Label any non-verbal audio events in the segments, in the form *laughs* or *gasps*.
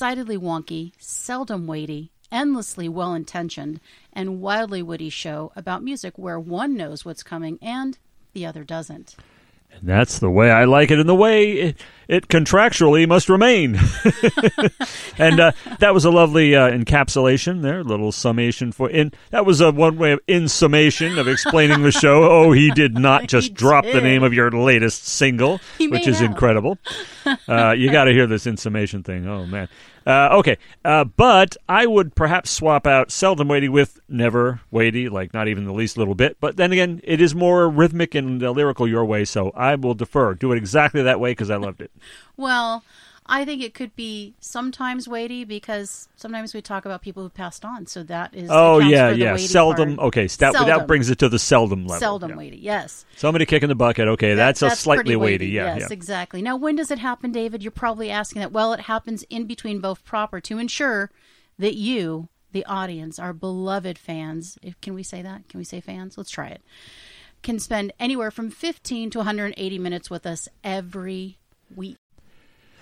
decidedly wonky, seldom weighty, endlessly well intentioned, and wildly witty show about music where one knows what's coming and the other doesn't. And that's the way I like it, and the way it, it contractually must remain. *laughs* and uh, that was a lovely uh, encapsulation there, a little summation for in. That was a one way of in summation of explaining the show. *laughs* Oh, he did not just He drop the name of your latest single, He which is incredible. Uh, you got to hear this in summation thing. Oh man. Uh, okay, uh, but I would perhaps swap out seldom weighty with never weighty, like not even the least little bit. But then again, it is more rhythmic and uh, lyrical your way, so I will defer. Do it exactly that way because I loved it. *laughs* Well, I think it could be sometimes weighty because sometimes we talk about people who passed on, so that is Oh yeah, yeah. Seldom. part. Okay, that that brings it to the seldom level. seldom yeah. weighty. Yes, Somebody kicking the bucket. Okay, That- that's, a slightly pretty weighty. Yeah, yes, yeah. exactly. Now, when does it happen, David? You're probably asking that. Well, it happens in between both proper to ensure that you, the audience, our beloved fans, if, can we say that? Can we say fans? Let's try it. Can spend anywhere from 15 to 180 minutes with us every week.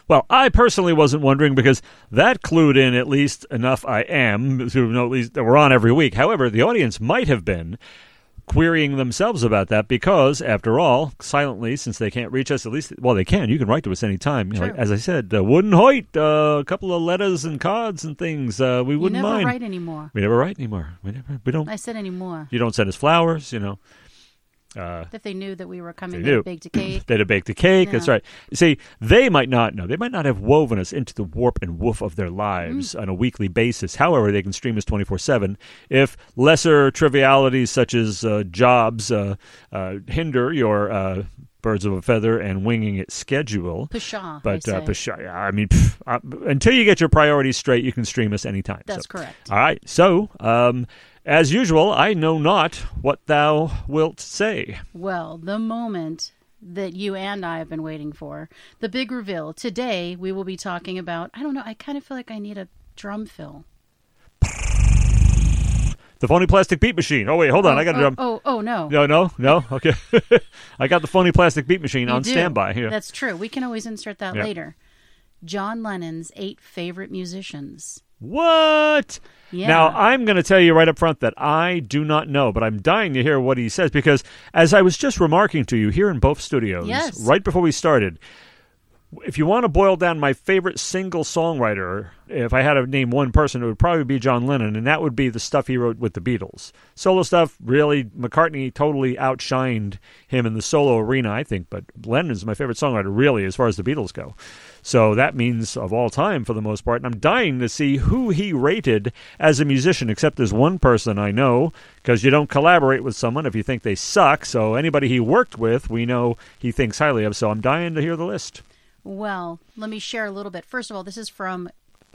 Well, I personally wasn't wondering because that clued in at least enough I am to know at least that we're on every week. However, the audience might have been querying themselves about that because, after all, silently, since they can't reach us, at least, well, they can. You can write to us anytime. You know, like, as I said, uh, Wooden Hoyt, uh, a couple of letters and cards and things. Uh, we wouldn't never mind. write anymore. We never write anymore. We never. We don't. I said anymore. You don't send us flowers. You know. Uh, If they knew that we were coming They *clears throat* to bake a cake. They'd have baked a cake. That's right. See, they might not know. They might not have woven us into the warp and woof of their lives Mm. on a weekly basis. However, they can stream us 24 7. If lesser trivialities such as uh, jobs uh, uh, hinder your uh, birds of a feather and winging it schedule. Pshaw, But I uh, pshaw, yeah, I mean, pff, uh, until you get your priorities straight, you can stream us anytime. That's So- correct. All right. So, um, as usual, I know not what thou wilt say. Well, the moment that you and I have been waiting for, the big reveal. Today, we will be talking about, I don't know, I kind of feel like I need a drum fill. The phony plastic beat machine. Oh wait, hold on. oh, I got a oh, drum. oh, oh, no. No, no, no. Okay, *laughs* I got the phony plastic beat machine You on do. standby here. That's true. We can always insert that Yeah. later. John Lennon's eight favorite musicians. What? Yeah. Now I'm going to tell you right up front that I do not know, but I'm dying to hear what he says because, as I was just remarking to you here in both studios, Yes. right before we started, if you want to boil down my favorite single songwriter, if I had to name one person, it would probably be John Lennon, and that would be the stuff he wrote with the Beatles. Solo stuff, really, McCartney totally outshined him in the solo arena, I think, but Lennon is my favorite songwriter, really, as far as the Beatles go. So that means of all time for the most part, and I'm dying to see who he rated as a musician, except there's one person I know, because you don't collaborate with someone if you think they suck. So anybody he worked with, we know he thinks highly of. So I'm dying to hear the list. Well, let me share a little bit. First of all, this is from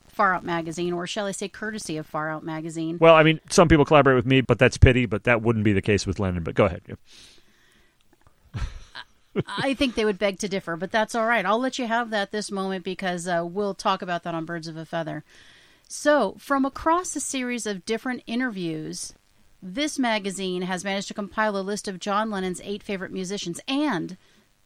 Far Out Magazine, or shall I say, courtesy of Far Out Magazine. Well, I mean, some people collaborate with me, but that's pity. But that wouldn't be the case with Lennon. But go ahead. Yeah. I think they would beg to differ, but that's all right. I'll let you have that this moment because uh, we'll talk about that on Birds of a Feather. So, from across a series of different interviews, this magazine has managed to compile a list of John Lennon's eight favorite musicians. And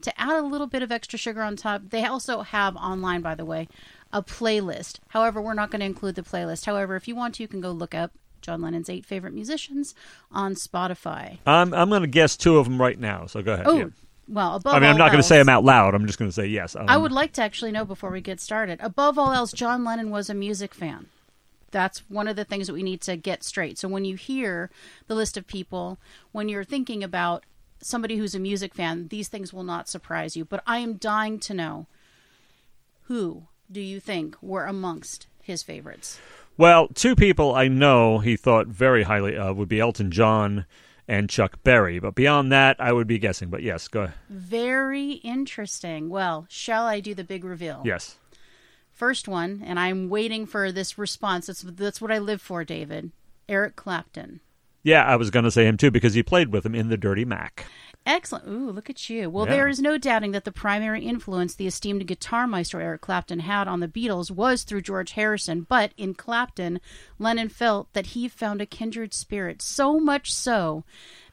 to add a little bit of extra sugar on top, they also have online, by the way, a playlist. However, we're not going to include the playlist. However, if you want to, you can go look up John Lennon's eight favorite musicians on Spotify. I'm I'm going to guess two of them right now. So go ahead. Oh, yeah. well, above I mean, I'm not going to say them out loud. I'm just going to say yes. Um, I would like to actually know before we get started. Above all else, John Lennon was a music fan. That's one of the things that we need to get straight. So when you hear the list of people, when you're thinking about somebody who's a music fan, these things will not surprise you. But I am dying to know who do you think were amongst his favorites? Well, two people I know he thought very highly of would be Elton John and Chuck Berry. But beyond that, I would be guessing. But yes, go ahead. Very interesting. Well, shall I do the big reveal? Yes. First one, and I'm waiting for this response. That's that's what I live for, David. Eric Clapton. Yeah, I was going to say him too because he played with him in the Dirty Mac. Excellent. Ooh, look at you. Well, Yeah. there is no doubting that the primary influence the esteemed guitar maestro Eric Clapton had on the Beatles was through George Harrison. But in Clapton, Lennon felt that he found a kindred spirit, so much so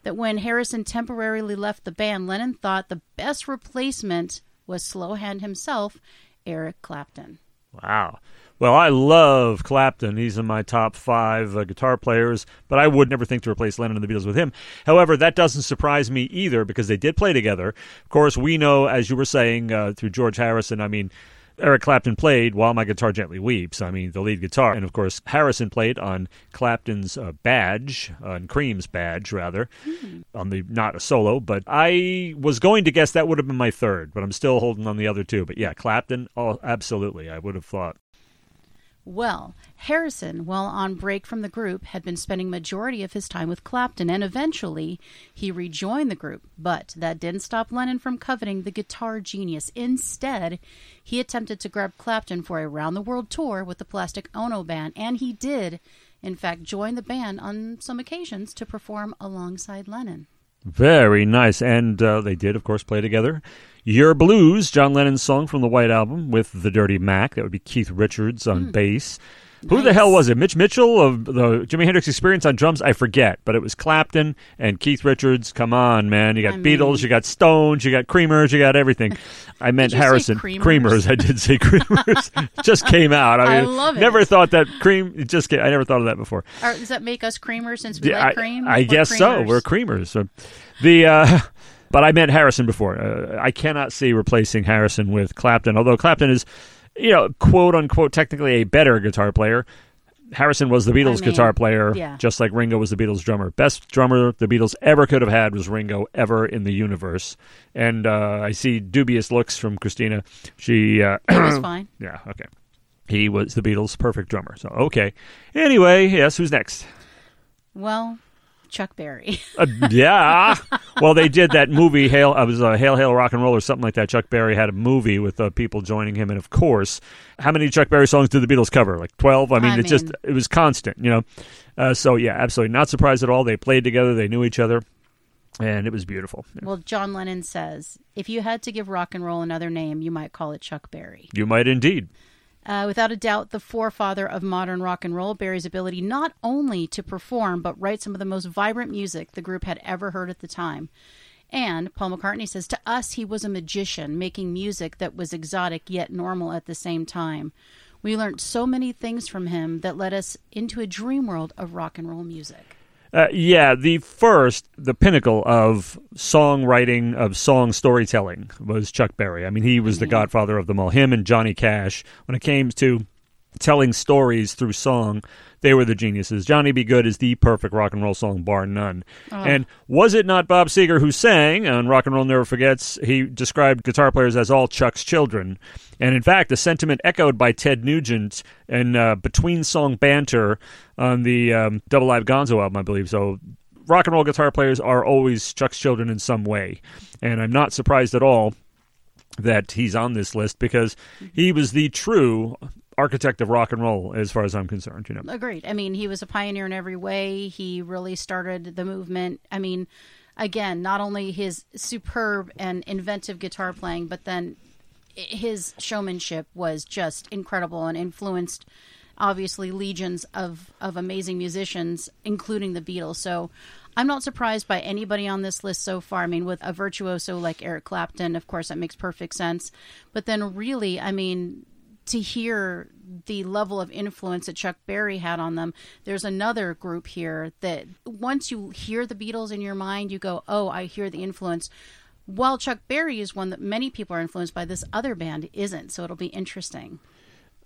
that when Harrison temporarily left the band, Lennon thought the best replacement was Slowhand himself, Eric Clapton. Wow. Well, I love Clapton. He's in my top five uh, guitar players, but I would never think to replace Lennon and the Beatles with him. However, that doesn't surprise me either because they did play together. Of course, we know, as you were saying, uh, through George Harrison, I mean, Eric Clapton played While My Guitar Gently Weeps, I mean, the lead guitar. And of course, Harrison played on Clapton's uh, badge, on Cream's badge, rather, mm. on the not a solo. But I was going to guess that would have been my third, but I'm still holding on the other two. But yeah, Clapton, oh, absolutely, I would have thought. Well, Harrison, while on break from the group, had been spending majority of his time with Clapton, and eventually he rejoined the group. But that didn't stop Lennon from coveting the guitar genius. Instead, he attempted to grab Clapton for a round-the-world tour with the Plastic Ono Band, and he did, in fact, join the band on some occasions to perform alongside Lennon. Very nice, and uh, they did, of course, play together. Your Blues, John Lennon's song from the White Album with the Dirty Mac. That would be Keith Richards on mm. bass. Nice. Who the hell was it? Mitch Mitchell of the Jimi Hendrix Experience on drums? I forget, but it was Clapton and Keith Richards. Come on, man! You got I Beatles, mean... you got Stones, you got Creamers, you got everything. *laughs* I meant Harrison creamers? creamers? I did say Creamers. *laughs* just came out. I, mean, I love it. Never thought that cream. It just came, I never thought of that before. does that make us Creamers since we yeah, like cream? I, I guess creamers. so. We're Creamers. So the. Uh, *laughs* but I meant Harrison before. Uh, I cannot see replacing Harrison with Clapton, although Clapton is, you know, quote unquote, technically a better guitar player. Harrison was the Beatles I mean, guitar player, yeah. just like Ringo was the Beatles drummer. Best drummer the Beatles ever could have had was Ringo ever in the universe. And uh, I see dubious looks from Christina. She uh, was *clears throat* fine. Yeah, okay. He was the Beatles' perfect drummer. So okay. Anyway, yes, who's next? Well, Chuck Berry. *laughs* uh, yeah. Well, they did that movie. Hail, uh, it was uh, Hail Hail Rock and Roll or something like that. Chuck Berry had a movie with uh, people joining him, and of course, how many Chuck Berry songs did the Beatles cover? Like twelve. I mean, I it mean, just it was constant, you know. Uh, so yeah, absolutely not surprised at all. They played together. They knew each other. And it was beautiful. Yeah. Well, John Lennon says, if you had to give rock and roll another name, you might call it Chuck Berry. You might indeed. Uh, without a doubt, the forefather of modern rock and roll, Berry's ability not only to perform, but write some of the most vibrant music the group had ever heard at the time. And Paul McCartney says, to us, he was a magician, making music that was exotic yet normal at the same time. We learned so many things from him that led us into a dream world of rock and roll music. Uh, yeah, the first, the pinnacle of songwriting, of song storytelling was Chuck Berry. I mean, he was the godfather of them all. Him and Johnny Cash, when it came to telling stories through song, they were the geniuses. Johnny B. Goode is the perfect rock and roll song, bar none. Oh. And was it not Bob Seger who sang on Rock and Roll Never Forgets? He described guitar players as all Chuck's children. And in fact, a sentiment echoed by Ted Nugent in uh, Between Song Banter on the um, Double Live Gonzo album, I believe. So rock and roll guitar players are always Chuck's children in some way. And I'm not surprised at all that he's on this list because he was the true architect of rock and roll as far as I'm concerned, you know. Agreed. I mean, he was a pioneer in every way. He really started the movement. I mean, again, not only his superb and inventive guitar playing, but then his showmanship was just incredible and influenced obviously legions of of amazing musicians including the Beatles. So I'm not surprised by anybody on this list so far. I mean, with a virtuoso like Eric Clapton, of course, that makes perfect sense. But then, really, I mean, to hear the level of influence that Chuck Berry had on them, there's another group here that once you hear the Beatles in your mind, you go, oh, I hear the influence. While Chuck Berry is one that many people are influenced by, this other band isn't. So it'll be interesting.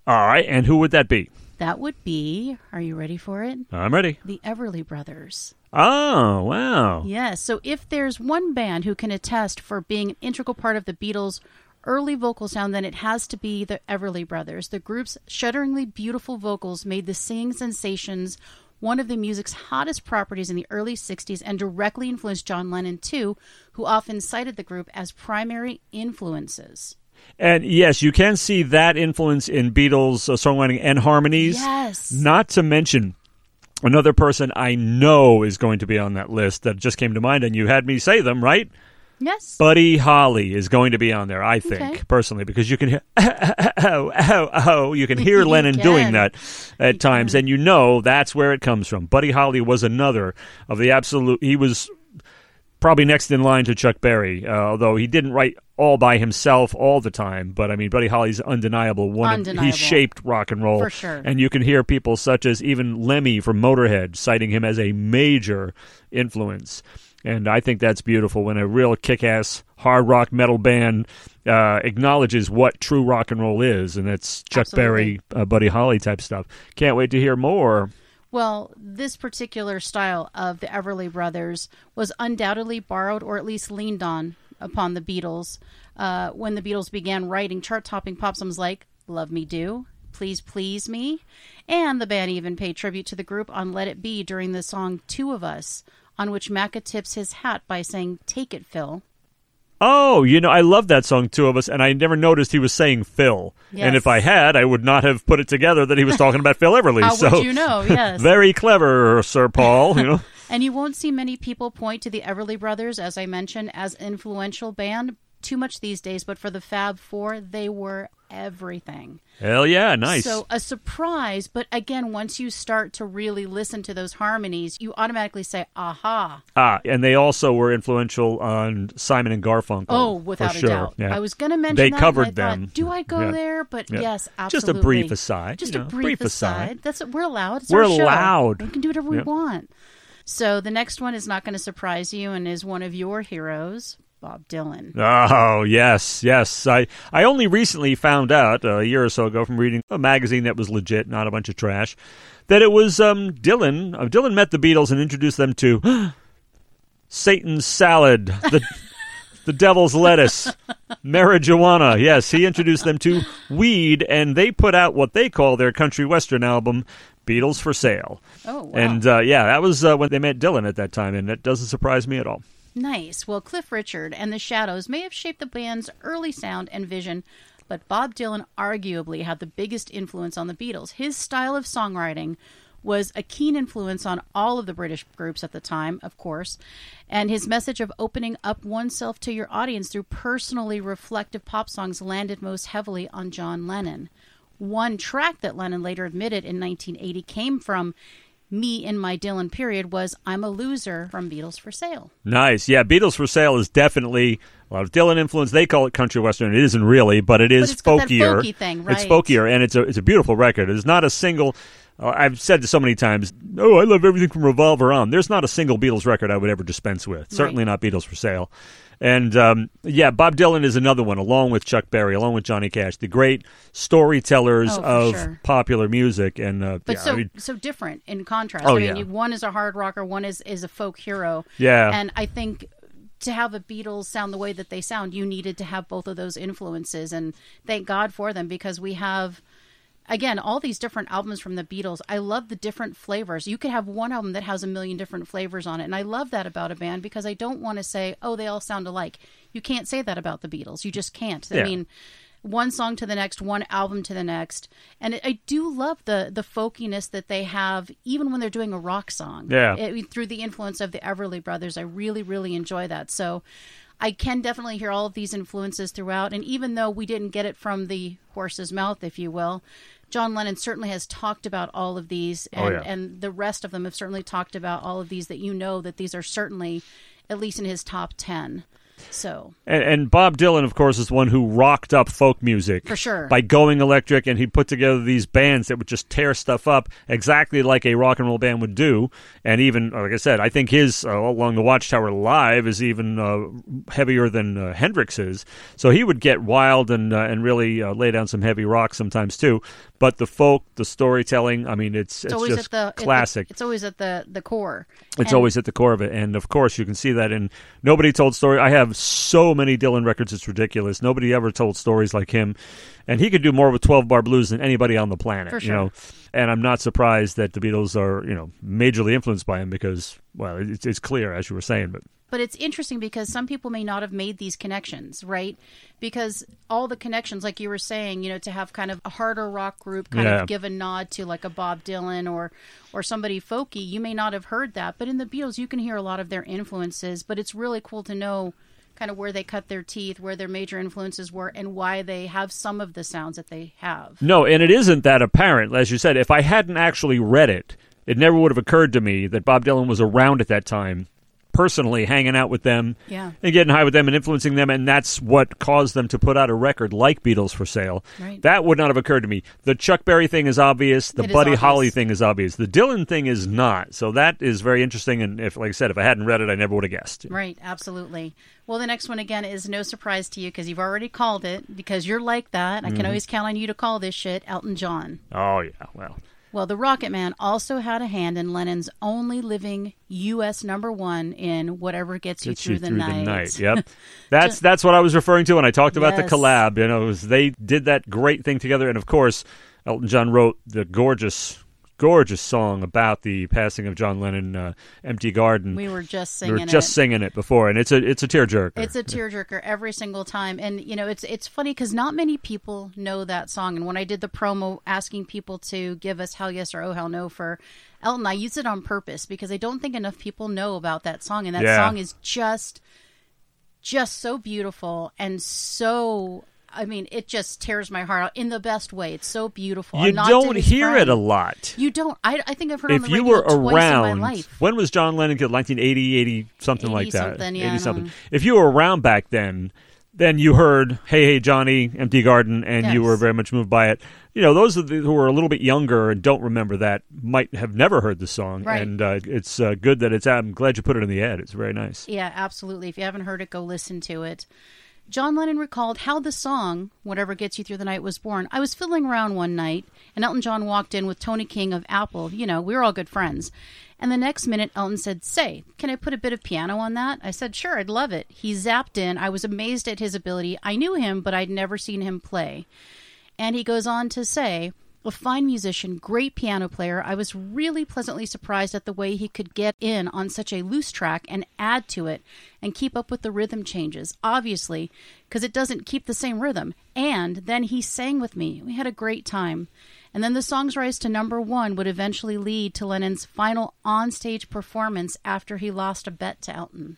All right. And who would that be? That would be, are you ready for it? I'm ready. The Everly Brothers. Oh, wow. Yes. So if there's one band who can attest for being an integral part of the Beatles' early vocal sound, then it has to be the Everly Brothers. The group's shudderingly beautiful vocals made the singing sensations one of the music's hottest properties in the early 60s and directly influenced John Lennon, too, who often cited the group as primary influences. And yes, you can see that influence in Beatles uh, songwriting and harmonies. Yes. Not to mention another person I know is going to be on that list that just came to mind, and you had me say them, right? Yes. Buddy Holly is going to be on there, I think, okay. personally, because you can hear, *laughs* oh, oh, oh, you can hear *laughs* Lennon can. doing that at you times, can. and you know that's where it comes from. Buddy Holly was another of the absolute, he was probably next in line to Chuck Berry, uh, although he didn't write all by himself all the time. But I mean, Buddy Holly's undeniable. One Undeniable. Of, he shaped rock and roll For sure. and you can hear people such as even Lemmy from Motorhead citing him as a major influence. And I think that's beautiful when a real kick-ass hard rock metal band uh, acknowledges what true rock and roll is, and that's Chuck Absolutely. Berry, uh, Buddy Holly type stuff. Can't wait to hear more. Well, this particular style of the Everly Brothers was undoubtedly borrowed or at least leaned on upon the Beatles uh, when the Beatles began writing chart topping pop songs like Love Me Do, Please Please Me, and the band even paid tribute to the group on Let It Be during the song Two of Us, on which Macca tips his hat by saying, Take it, Phil. Oh, you know, I love that song, Two of Us, and I never noticed he was saying Phil. Yes. And if I had, I would not have put it together that he was talking about Phil Everly. *laughs* How so would you know? Yes. *laughs* very clever, Sir Paul. You know. *laughs* And you won't see many people point to the Everly Brothers, as I mentioned, as influential band too much these days, but for the Fab Four, they were everything. Hell yeah, nice. So a surprise, but again, once you start to really listen to those harmonies, you automatically say, aha. Ah, and they also were influential on Simon and Garfunkel. Oh, without a doubt. Yeah. I was going to mention They that, covered I thought, them. Do I go Yeah. there? But Yeah. yes, absolutely. Just a brief aside, Just you a brief, brief aside. aside. That's we're allowed. It's We're allowed. We can do whatever we want. So the next one is not going to surprise you and is one of your heroes, Bob Dylan. Oh yes, yes. I I only recently found out uh, a year or so ago from reading a magazine that was legit, not a bunch of trash, that it was um, Dylan. Uh, Dylan met the Beatles and introduced them to *gasps* Satan's salad, the *laughs* the devil's lettuce, *laughs* marijuana. Yes, he introduced them to weed, and they put out what they call their country western album, Beatles for Sale. Oh, wow. And uh, yeah, that was uh, when they met Dylan at that time, and that doesn't surprise me at all. Nice. Well, Cliff Richard and the Shadows may have shaped the band's early sound and vision, but Bob Dylan arguably had the biggest influence on the Beatles. His style of songwriting was a keen influence on all of the British groups at the time, of course, and his message of opening up oneself to your audience through personally reflective pop songs landed most heavily on John Lennon. One track that Lennon later admitted in 1980 came from me in my Dylan period was I'm a Loser from Beatles for Sale. Nice. Yeah, Beatles for Sale is definitely a lot of Dylan influence. They call it country western. It isn't really, but it is it's that folkier. folky thing, It's right. folkier, and it's a it's a beautiful record. It's not a single. Uh, I've said this so many times. Oh, I love everything from Revolver on. There's not a single Beatles record I would ever dispense with. Certainly not Beatles for Sale. And um, yeah, Bob Dylan is another one, along with Chuck Berry, along with Johnny Cash, the great storytellers Oh, of sure. popular music. And uh, but yeah, so I mean, so different in contrast. Oh, I mean, yeah. you, one is a hard rocker, one is is a folk hero. Yeah. and I think to have the Beatles sound the way that they sound, you needed to have both of those influences, and thank God for them because we have. Again, all these different albums from the Beatles, I love the different flavors. You could have one album that has a million different flavors on it, and I love that about a band because I don't want to say, "Oh, they all sound alike." You can't say that about the Beatles. You just can't. I mean, one song to the next, one album to the next, and I- I do love the the folkiness that they have, even when they're doing a rock song. Yeah. It- through the influence of the Everly Brothers, I really really enjoy that. So. I can definitely hear all of these influences throughout, and even though we didn't get it from the horse's mouth, if you will, John Lennon certainly has talked about all of these, oh, and, Oh, yeah. and the rest of them have certainly talked about all of these. That you know that these are certainly, at least in his top ten. So And, and Bob Dylan, of course, is the one who rocked up folk music For sure. by going electric, and he put together these bands that would just tear stuff up exactly like a rock and roll band would do. And even, like I said, I think his uh, along the Watchtower Live is even uh, heavier than uh, Hendrix's. So he would get wild and uh, and really uh, lay down some heavy rock sometimes too. But the folk, the storytelling, I mean, it's it's, always just at the classic. it's always at the the core. It's And- always at the core of it, and of course you can see that in nobody told story. I have so many Dylan records; it's ridiculous. Nobody ever told stories like him, and he could do more with twelve bar blues than anybody on the planet. For You know, and I'm not surprised that the Beatles are you know majorly influenced by him because well, it's, it's clear as you were saying, but But it's interesting because some people may not have made these connections, right? Because all the connections, like you were saying, you know, to have kind of a harder rock group kind Yeah. of give a nod to like a Bob Dylan or or somebody folky, you may not have heard that. But in the Beatles, you can hear a lot of their influences. But it's really cool to know kind of where they cut their teeth, where their major influences were, and why they have some of the sounds that they have. No, and it isn't that apparent. As you said, if I hadn't actually read it, it never would have occurred to me that Bob Dylan was around at that time personally hanging out with them Yeah. and getting high with them and influencing them, and that's what caused them to put out a record like Beatles for Sale. Right. That would not have occurred to me. The Chuck Berry thing is obvious. The It Buddy obvious. Holly thing is obvious. The Dylan thing is not. So that is very interesting. And if, like I said, if I hadn't read it, I never would have guessed. Right, absolutely. Well, the next one again is no surprise to you because you've already called it because you're like that. I can mm-hmm. always count on you to call this shit Elton John. Oh yeah, well. Well, the Rocket Man also had a hand in Lennon's only living U.S. number one in Whatever Gets You Through, you the, through night. the night. *laughs* Yep, that's that's what I was referring to when I talked about the collab. You know, it was they did that great thing together, and of course, Elton John wrote the gorgeous, gorgeous song about the passing of John Lennon, uh, "Empty Garden." we were just We singing were just it. singing it before, and it's a it's a tearjerker. It's a tearjerker every single time, and you know it's it's funny because not many people know that song. And when I did the promo asking people to give us "Hell Yes" or "Oh Hell No" for Elton, I used it on purpose because I don't think enough people know about that song, and that Yeah. song is just just so beautiful and so. I mean, it just tears my heart out in the best way. It's so beautiful. you A nod to don't hear it a lot. You don't. I, I think I've heard on if the you were twice around, in my life. when was John Lennon killed? 1980, 80, something like 80 that. something, yeah, 80 something. If you were around back then, then you heard "Hey Hey Johnny," "Empty Garden," and you were very much moved by it. You know, those who are a little bit younger and don't remember that might have never heard the song, Right. and uh, it's uh, good that it's. out. I'm glad you put it in the ad. It's very nice. Yeah, absolutely. If you haven't heard it, go listen to it. John Lennon recalled how the song, Whatever Gets You Through the Night, was born. I was fiddling around one night, and Elton John walked in with Tony King of Apple. You know, we were all good friends. And the next minute, Elton said, Say, can I put a bit of piano on that? I said, Sure, I'd love it. He zapped in. I was amazed at his ability. I knew him, but I'd never seen him play. And he goes on to say, a fine musician, great piano player. I was really pleasantly surprised at the way he could get in on such a loose track and add to it and keep up with the rhythm changes, obviously, because it doesn't keep the same rhythm. And then he sang with me. We had a great time. And then the song's rise to number one would eventually lead to Lennon's final onstage performance after he lost a bet to Elton.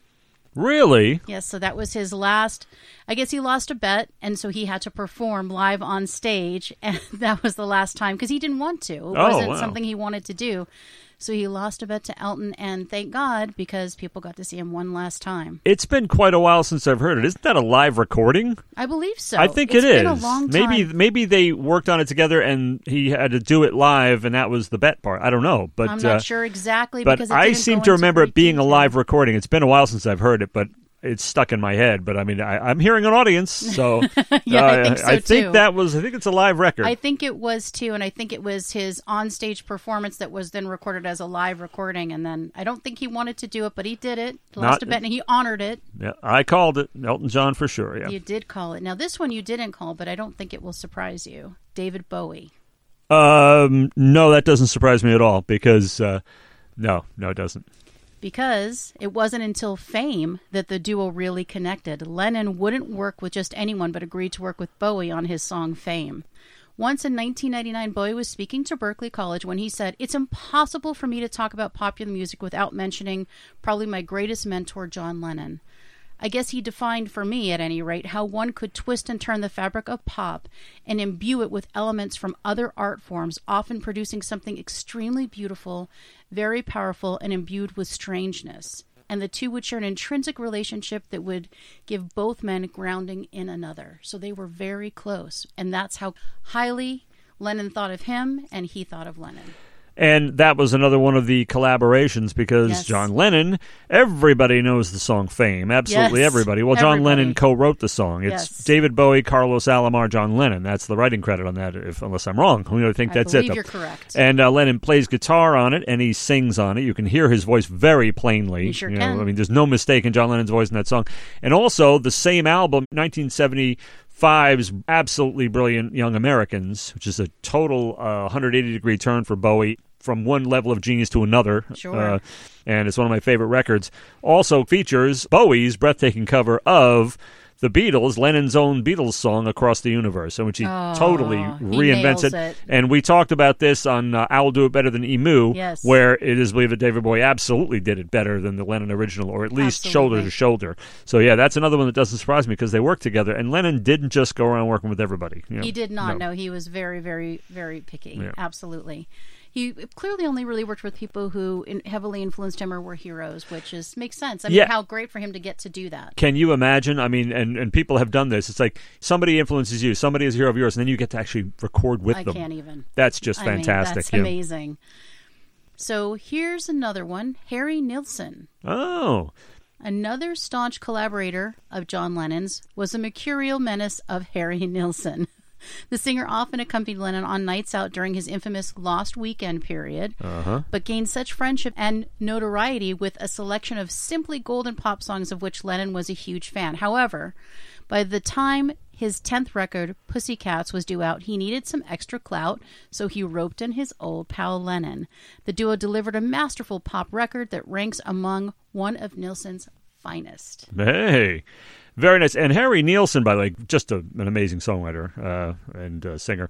Really? Yes, so that was his last. I guess he lost a bet, and so he had to perform live on stage, *laughs* and that was the last time because he didn't want to. It Oh, wasn't wow. something he wanted to do. So he lost a bet to Elton, and thank God because people got to see him one last time. It's been quite a while since I've heard it. Isn't that a live recording? I believe so. I think It's it is. been a long time. Maybe maybe they worked on it together and he had to do it live, and that was the bet part. I don't know, but I'm not uh, sure exactly but I seem to remember it being a live recording. It's been a while since I've heard it, but it's stuck in my head. But I mean, I, I'm hearing an audience, so *laughs* Yeah, I uh, think so, I think too. that was. I think it's a live record. I think it was too, and I think it was his onstage performance that was then recorded as a live recording. And then I don't think he wanted to do it, but he did it. Lost Not- a bet, and he honored it. yeah, I called it Elton John for sure. Yeah. You did call it. Now this one you didn't call, but I don't think it will surprise you. David Bowie. Um, no, that doesn't surprise me at all because uh, no, no, it doesn't. Because it wasn't until Fame that the duo really connected. Lennon wouldn't work with just anyone, but agreed to work with Bowie on his song Fame. Once in 1999, Bowie was speaking to Berklee College when he said, It's impossible for me to talk about popular music without mentioning probably my greatest mentor, John Lennon. I guess he defined for me, at any rate, how one could twist and turn the fabric of pop and imbue it with elements from other art forms, often producing something extremely beautiful, very powerful, and imbued with strangeness. And the two would share an intrinsic relationship that would give both men grounding in another. So they were very close. And that's how highly Lennon thought of him and he thought of Lennon. And that was another one of the collaborations because Yes. John Lennon, everybody knows the song Fame. Absolutely Yes, everybody. Well, John everybody. Lennon co wrote the song. It's Yes. David Bowie, Carlos Alomar, John Lennon. That's the writing credit on that, if unless I'm wrong. I think I that's believe it. though. you're correct. And uh, Lennon plays guitar on it and he sings on it. You can hear his voice very plainly. You sure know, can. I mean, there's no mistake in John Lennon's voice in that song. And also, the same album, 1975's absolutely brilliant Young Americans, which is a total uh, 180 degree turn for Bowie from one level of genius to another. Sure. Uh, and it's one of my favorite records. Also features Bowie's breathtaking cover of the Beatles, Lennon's own Beatles song "Across the Universe," in which he Oh, totally reinvents nails it. And we talked about this on uh, "I'll Do It Better Than Emu," Yes. where it is believed that David Bowie absolutely did it better than the Lennon original, or at least shoulder to shoulder. So yeah, that's another one that doesn't surprise me because they worked together, and Lennon didn't just go around working with everybody. you know. He did not. No. No, he was very, very, very picky. Yeah. Absolutely. He clearly only really worked with people who in, heavily influenced him or were heroes, which is makes sense. I mean, Yeah. how great for him to get to do that. Can you imagine? I mean, and, and people have done this. It's like somebody influences you, somebody is a hero of yours, and then you get to actually record with I them. I can't even. That's just I mean, fantastic. that's yeah. amazing. So here's another one Harry Nilsson. Oh, Another staunch collaborator of John Lennon's was the mercurial menace of Harry *laughs* Nilsson. The singer often accompanied Lennon on nights out during his infamous Lost Weekend period, uh-huh. but gained such friendship and notoriety with a selection of simply golden pop songs of which Lennon was a huge fan. However, by the time his 10th record, Pussycats, was due out, he needed some extra clout, so he roped in his old pal Lennon. The duo delivered a masterful pop record that ranks among one of Nilsson's finest. hey. Very nice. And Harry Nilsson, by the way, just a, an amazing songwriter uh, and uh, singer.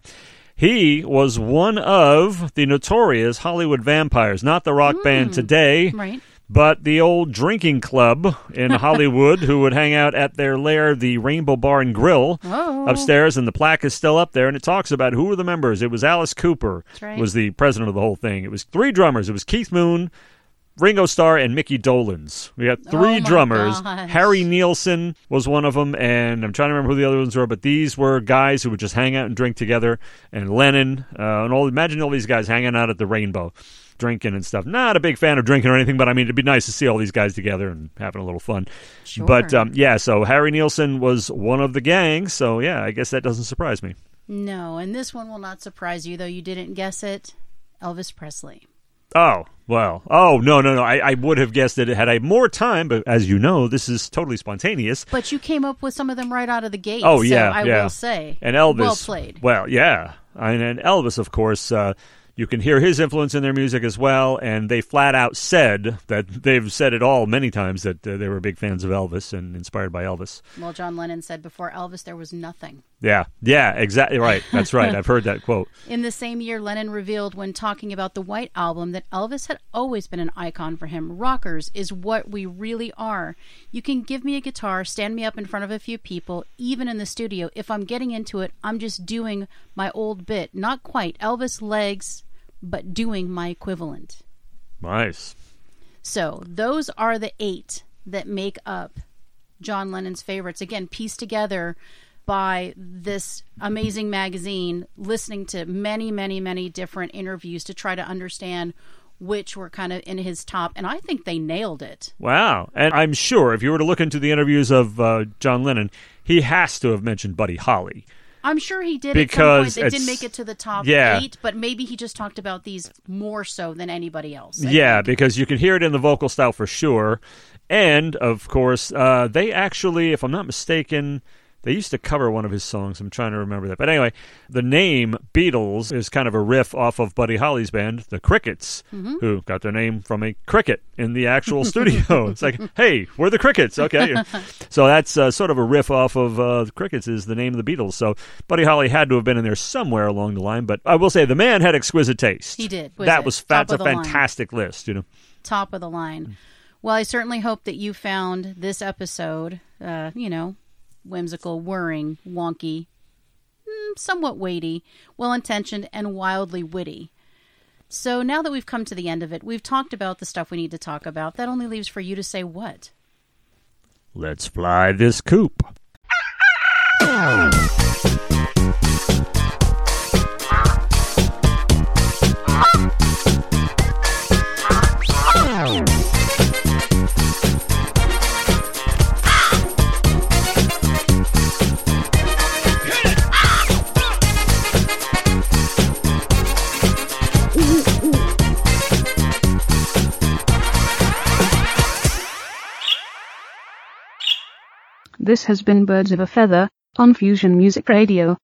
He was one of the notorious Hollywood vampires, not the rock band today, Right? but the old drinking club in *laughs* Hollywood who would hang out at their lair, the Rainbow Bar and Grill, Oh. upstairs, and the plaque is still up there, and it talks about who were the members. It was Alice Cooper right. was the president of the whole thing. It was three drummers. It was Keith Moon, Ringo Starr, and Mickey Dolenz. We got three Oh, drummers. gosh. Harry Nilsson was one of them, and I'm trying to remember who the other ones were, but these were guys who would just hang out and drink together. And Lennon, uh, and all imagine all these guys hanging out at the Rainbow. Drinking and stuff. Not a big fan of drinking or anything, but I mean, it'd be nice to see all these guys together and having a little fun. Sure. But um, yeah, so Harry Nilsson was one of the gang. So yeah, I guess that doesn't surprise me. No, and this one will not surprise you, though you didn't guess it. Elvis Presley. Oh, well. Oh, no, no, no. I, I would have guessed it had I more time, but as you know, this is totally spontaneous. But you came up with some of them right out of the gate. Oh, so yeah, I yeah. will say. And Elvis. Well played. Well, yeah. And, and Elvis, of course, uh, you can hear his influence in their music as well. And they flat out said that they've said it all many times that uh, they were big fans of Elvis and inspired by Elvis. Well, John Lennon said before Elvis there was nothing. Yeah, yeah, exactly right. That's right. I've heard that *laughs* quote. In the same year, Lennon revealed when talking about the White Album that Elvis had always been an icon for him. Rockers is what we really are. You can give me a guitar, stand me up in front of a few people, even in the studio. If I'm getting into it, I'm just doing my old bit. Not quite Elvis legs, but doing my equivalent. Nice. So those are the eight that make up John Lennon's favorites. Again, pieced together by this amazing magazine, listening to many, many, many different interviews to try to understand which were kind of in his top. And I think they nailed it. Wow. And I'm sure if you were to look into the interviews of uh, John Lennon, he has to have mentioned Buddy Holly. I'm sure he did Because at some point. They didn't make it to the top yeah. eight, but maybe he just talked about these more so than anybody else. I Yeah, think. because you can hear it in the vocal style for sure. And, of course, uh, they actually, if I'm not mistaken, they used to cover one of his songs. I'm trying to remember that. But anyway, the name Beatles is kind of a riff off of Buddy Holly's band, the Crickets, Mm-hmm. who got their name from a cricket in the actual studio. *laughs* It's like, hey, we're the Crickets. Okay. *laughs* so that's uh, sort of a riff off of uh, the Crickets, is the name of the Beatles. So Buddy Holly had to have been in there somewhere along the line. But I will say, the man had exquisite taste. He did. Was that was top that's a the line? fantastic list, you know. top of the line. Well, I certainly hope that you found this episode, uh, you know, whimsical, whirring, wonky, mm, somewhat weighty, well intentioned, and wildly witty. So now that we've come to the end of it, we've talked about the stuff we need to talk about. That only leaves for you to say what. Let's fly this coop. This has been Birds of a Feather on Fusion Music Radio.